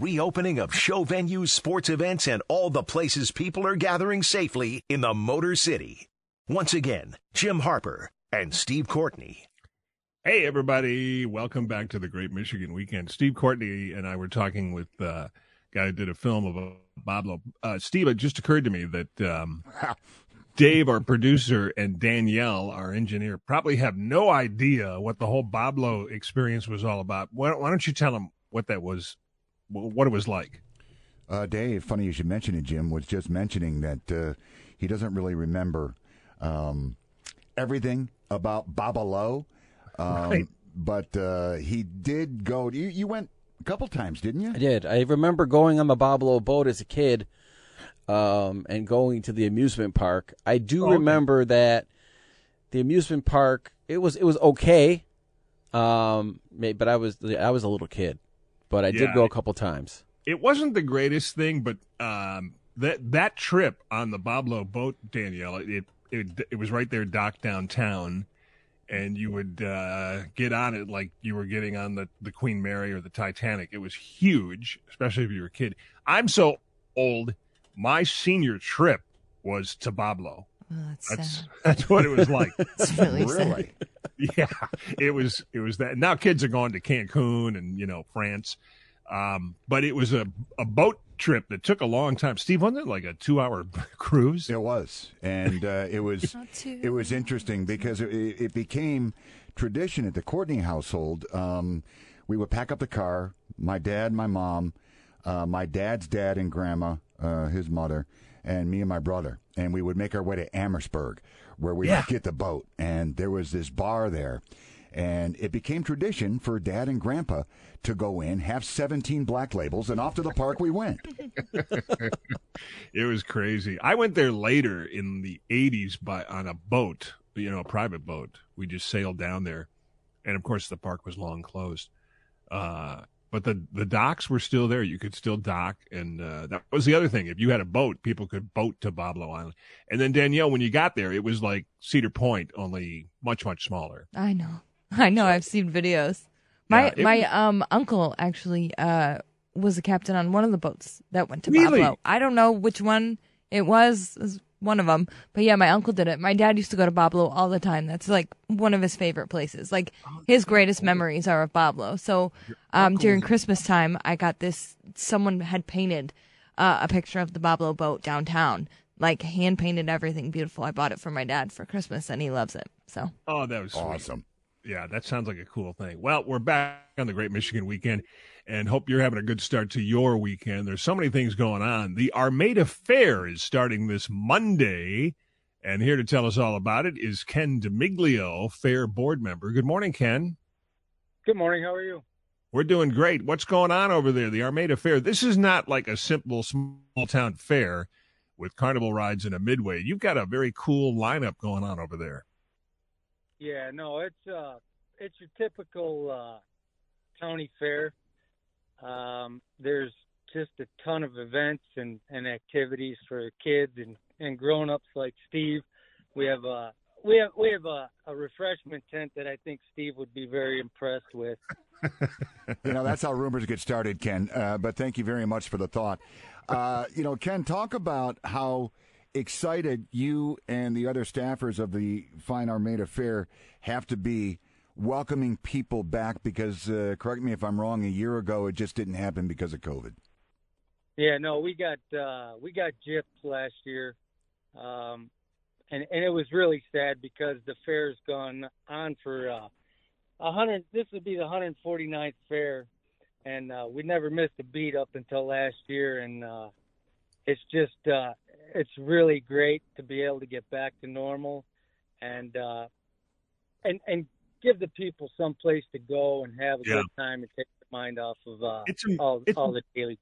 reopening of show venues, sports events, and all the places people are gathering safely in the Motor City. Once again, Jim Harper and Steve Courtney. Hey, everybody. Welcome back to the Great Michigan Weekend. Steve Courtney and I were talking with uh, guy who did a film of a Boblo. Uh, Steve, it just occurred to me that um, Dave, our producer, and Danielle, our engineer, probably have no idea what the whole Boblo experience was all about. Why, why don't you tell them what that was, what it was like? Uh, Dave, funny you should mention it, Jim, was just mentioning that uh, he doesn't really remember um, everything about Babalo. Um, Right. But uh, he did go. You, you went a couple times, didn't you? I did. I remember going on the Baba Boblo boat as a kid, um, and going to the amusement park. I do Oh, okay. remember that the amusement park it was it was okay, um, but I was I was a little kid, but I Yeah, did go a couple times. It wasn't the greatest thing, but um, that that trip on the Boblo boat, Danielle, it it it was right there docked downtown, and you would uh, get on it like you were getting on the the Queen Mary or the Titanic. It was huge, especially if you were a kid. I'm so old. My senior trip was to Boblo. Oh, that's That's sad. that's what it was like. It's really. Really? yeah, it was it was that. Now kids are going to Cancun and you know France, um, but it was a a boat trip that took a long time. Steve, wasn't it like a two hour cruise? It was, and uh, it was Not too- it was interesting because it, it became tradition at the Courtney household. Um, we would pack up the car. My dad, my mom, uh, my dad's dad and grandma, uh, his mother, and me and my brother, and we would make our way to Amherstburg, where we Yeah. would get the boat. And there was this bar there. And it became tradition for dad and grandpa to go in, have 17 black labels, and off to the park we went. It was crazy. I went there later in the '80s by on a boat, you know, a private boat. We just sailed down there, and of course the park was long closed. Uh, but the the docks were still there. You could still dock, and uh, that was the other thing. If you had a boat, people could boat to Boblo Island. And then Danielle, when you got there, it was like Cedar Point, only much much smaller. I know. I know. I've seen videos. My Yeah, my was- um uncle actually uh was a captain on one of the boats that went to Really? Boblo. I don't know which one it was. is one of them, but yeah, my uncle did it. My dad used to go to Boblo all the time. That's like one of his favorite places. Like his greatest memories are of Boblo. So, um, during Christmas time, I got this. Someone had painted uh, a picture of the Boblo boat downtown, like hand painted everything beautiful. I bought it for my dad for Christmas, and he loves it. So Oh, that was sweet. Awesome. Yeah, that sounds like a cool thing. Well, we're back on the Great Michigan Weekend and hope you're having a good start to your weekend. There's so many things going on. The Armada Fair is starting this Monday, and here to tell us all about it is Ken Demiglio, Fair board member. Good morning, Ken. Good morning. How are you? We're doing great. What's going on over there? The Armada Fair. This is not like a simple small town fair with carnival rides and a midway. You've got a very cool lineup going on over there. Yeah, no, it's uh, it's your typical uh, county fair. Um, there's just a ton of events and, and activities for kids and, and grown ups like Steve. We have a we have we have a, a refreshment tent that I think Steve would be very impressed with. You know, that's how rumors get started, Ken. Uh, but thank you very much for the thought. Uh, you know, Ken, talk about how excited you and the other staffers of the Fine Armada Fair have to be welcoming people back because, uh, correct me if I'm wrong, a year ago it just didn't happen because of COVID. Yeah, no, we got uh, we got gypped last year, um, and and it was really sad because the fair's gone on for uh, a hundred. This would be the 149th fair, and uh, we never missed a beat up until last year, and uh, it's just uh, it's really great to be able to get back to normal, and uh, and and give the people some place to go and have a Yeah. good time and take their mind off of uh, It's all it's- all the daily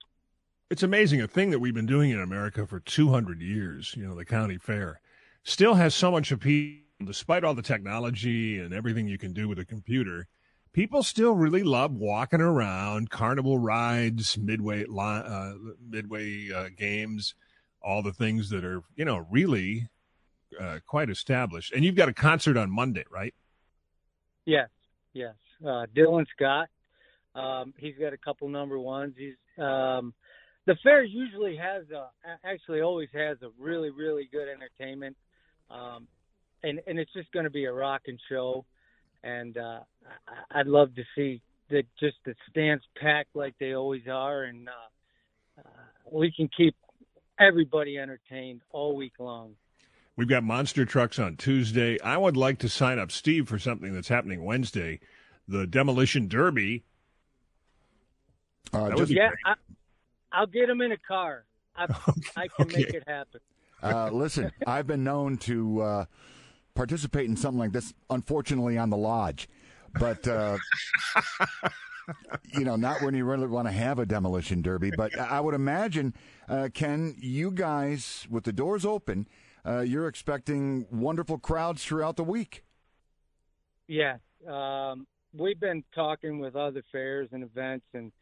it's amazing a thing that we've been doing in America for 200 years, you know, the county fair still has so much appeal despite all the technology and everything you can do with a computer. People still really love walking around, carnival rides, midway uh, midway uh, games, all the things that are, you know, really uh, quite established. And you've got a concert on Monday, right? Yes, yes. Uh, Dylan Scott, um, he's got a couple number ones. He's Um, the fair usually has a, actually always has a really really good entertainment, um, and and it's just going to be a rocking show, and uh, I, I'd love to see that just the stands packed like they always are, and uh, uh, we can keep everybody entertained all week long. We've got monster trucks on Tuesday. I would like to sign up Steve for something that's happening Wednesday, the demolition derby. Uh, just, Yeah, great. I, I'll get them in a car. I, I can okay. make it happen. uh, listen, I've been known to uh, participate in something like this, unfortunately, on the lodge. But, uh, you know, not when you really want to have a demolition derby. But I would imagine, uh, Ken, you guys, with the doors open, uh, you're expecting wonderful crowds throughout the week. Yeah, um, we've been talking with other fairs and events, and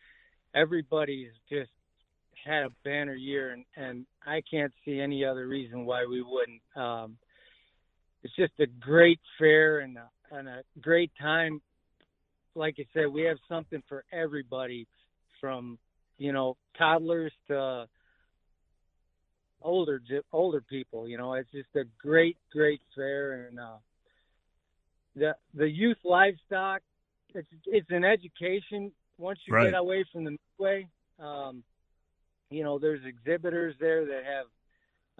everybody's just had a banner year, and, and I can't see any other reason why we wouldn't. Um, it's just a great fair and a, and a great time. Like I said, we have something for everybody, from you know toddlers to older older people. You know, it's just a great, great fair, and uh, the the youth livestock. It's it's an education. Once you Right. get away from the midway, um, you know, there's exhibitors there that have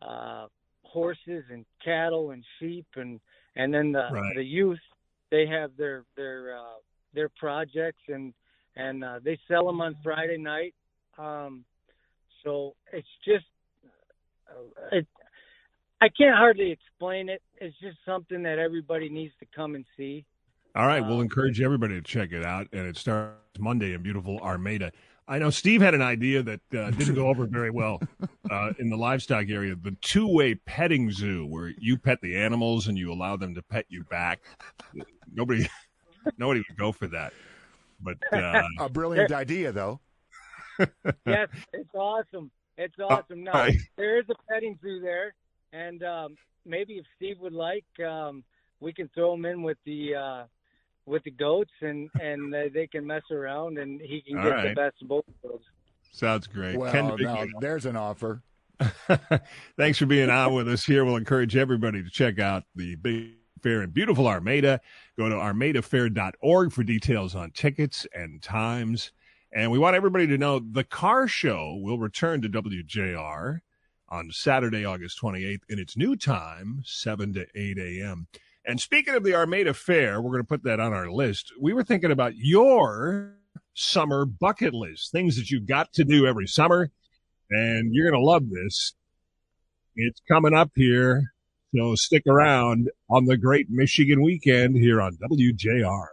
uh, horses and cattle and sheep, and and then the Right. the youth they have their their uh, their projects and and uh, they sell them on Friday night. Um, so it's just it. I can't hardly explain it. It's just something that everybody needs to come and see. All right, we'll Um, encourage everybody to check it out, and it starts Monday in beautiful Armada. I know Steve had an idea that uh, didn't go over very well uh, in the livestock area. The two-way petting zoo, where you pet the animals and you allow them to pet you back. Nobody, nobody would go for that. But uh, A brilliant idea, though. yes, it's awesome. It's awesome. Now right. there is a petting zoo there, and um, maybe if Steve would like, um, we can throw him in with the uh, with the goats, and and uh, they can mess around, and he can All get right. the best of both worlds. sounds great. Well, Ken now, there's an offer. Thanks for being on with us here. We'll encourage everybody to check out the big fair and beautiful Armada. Go to armadafair.org for details on tickets and times. And we want everybody to know the car show will return to WJR on Saturday, August 28th in its new time, 7 to 8 a.m. And speaking of the Armada Fair, we're going to put that on our list. We were thinking about your summer bucket list, things that you've got to do every summer. And you're going to love this. It's coming up here. So stick around on the Great Michigan Weekend here on WJR.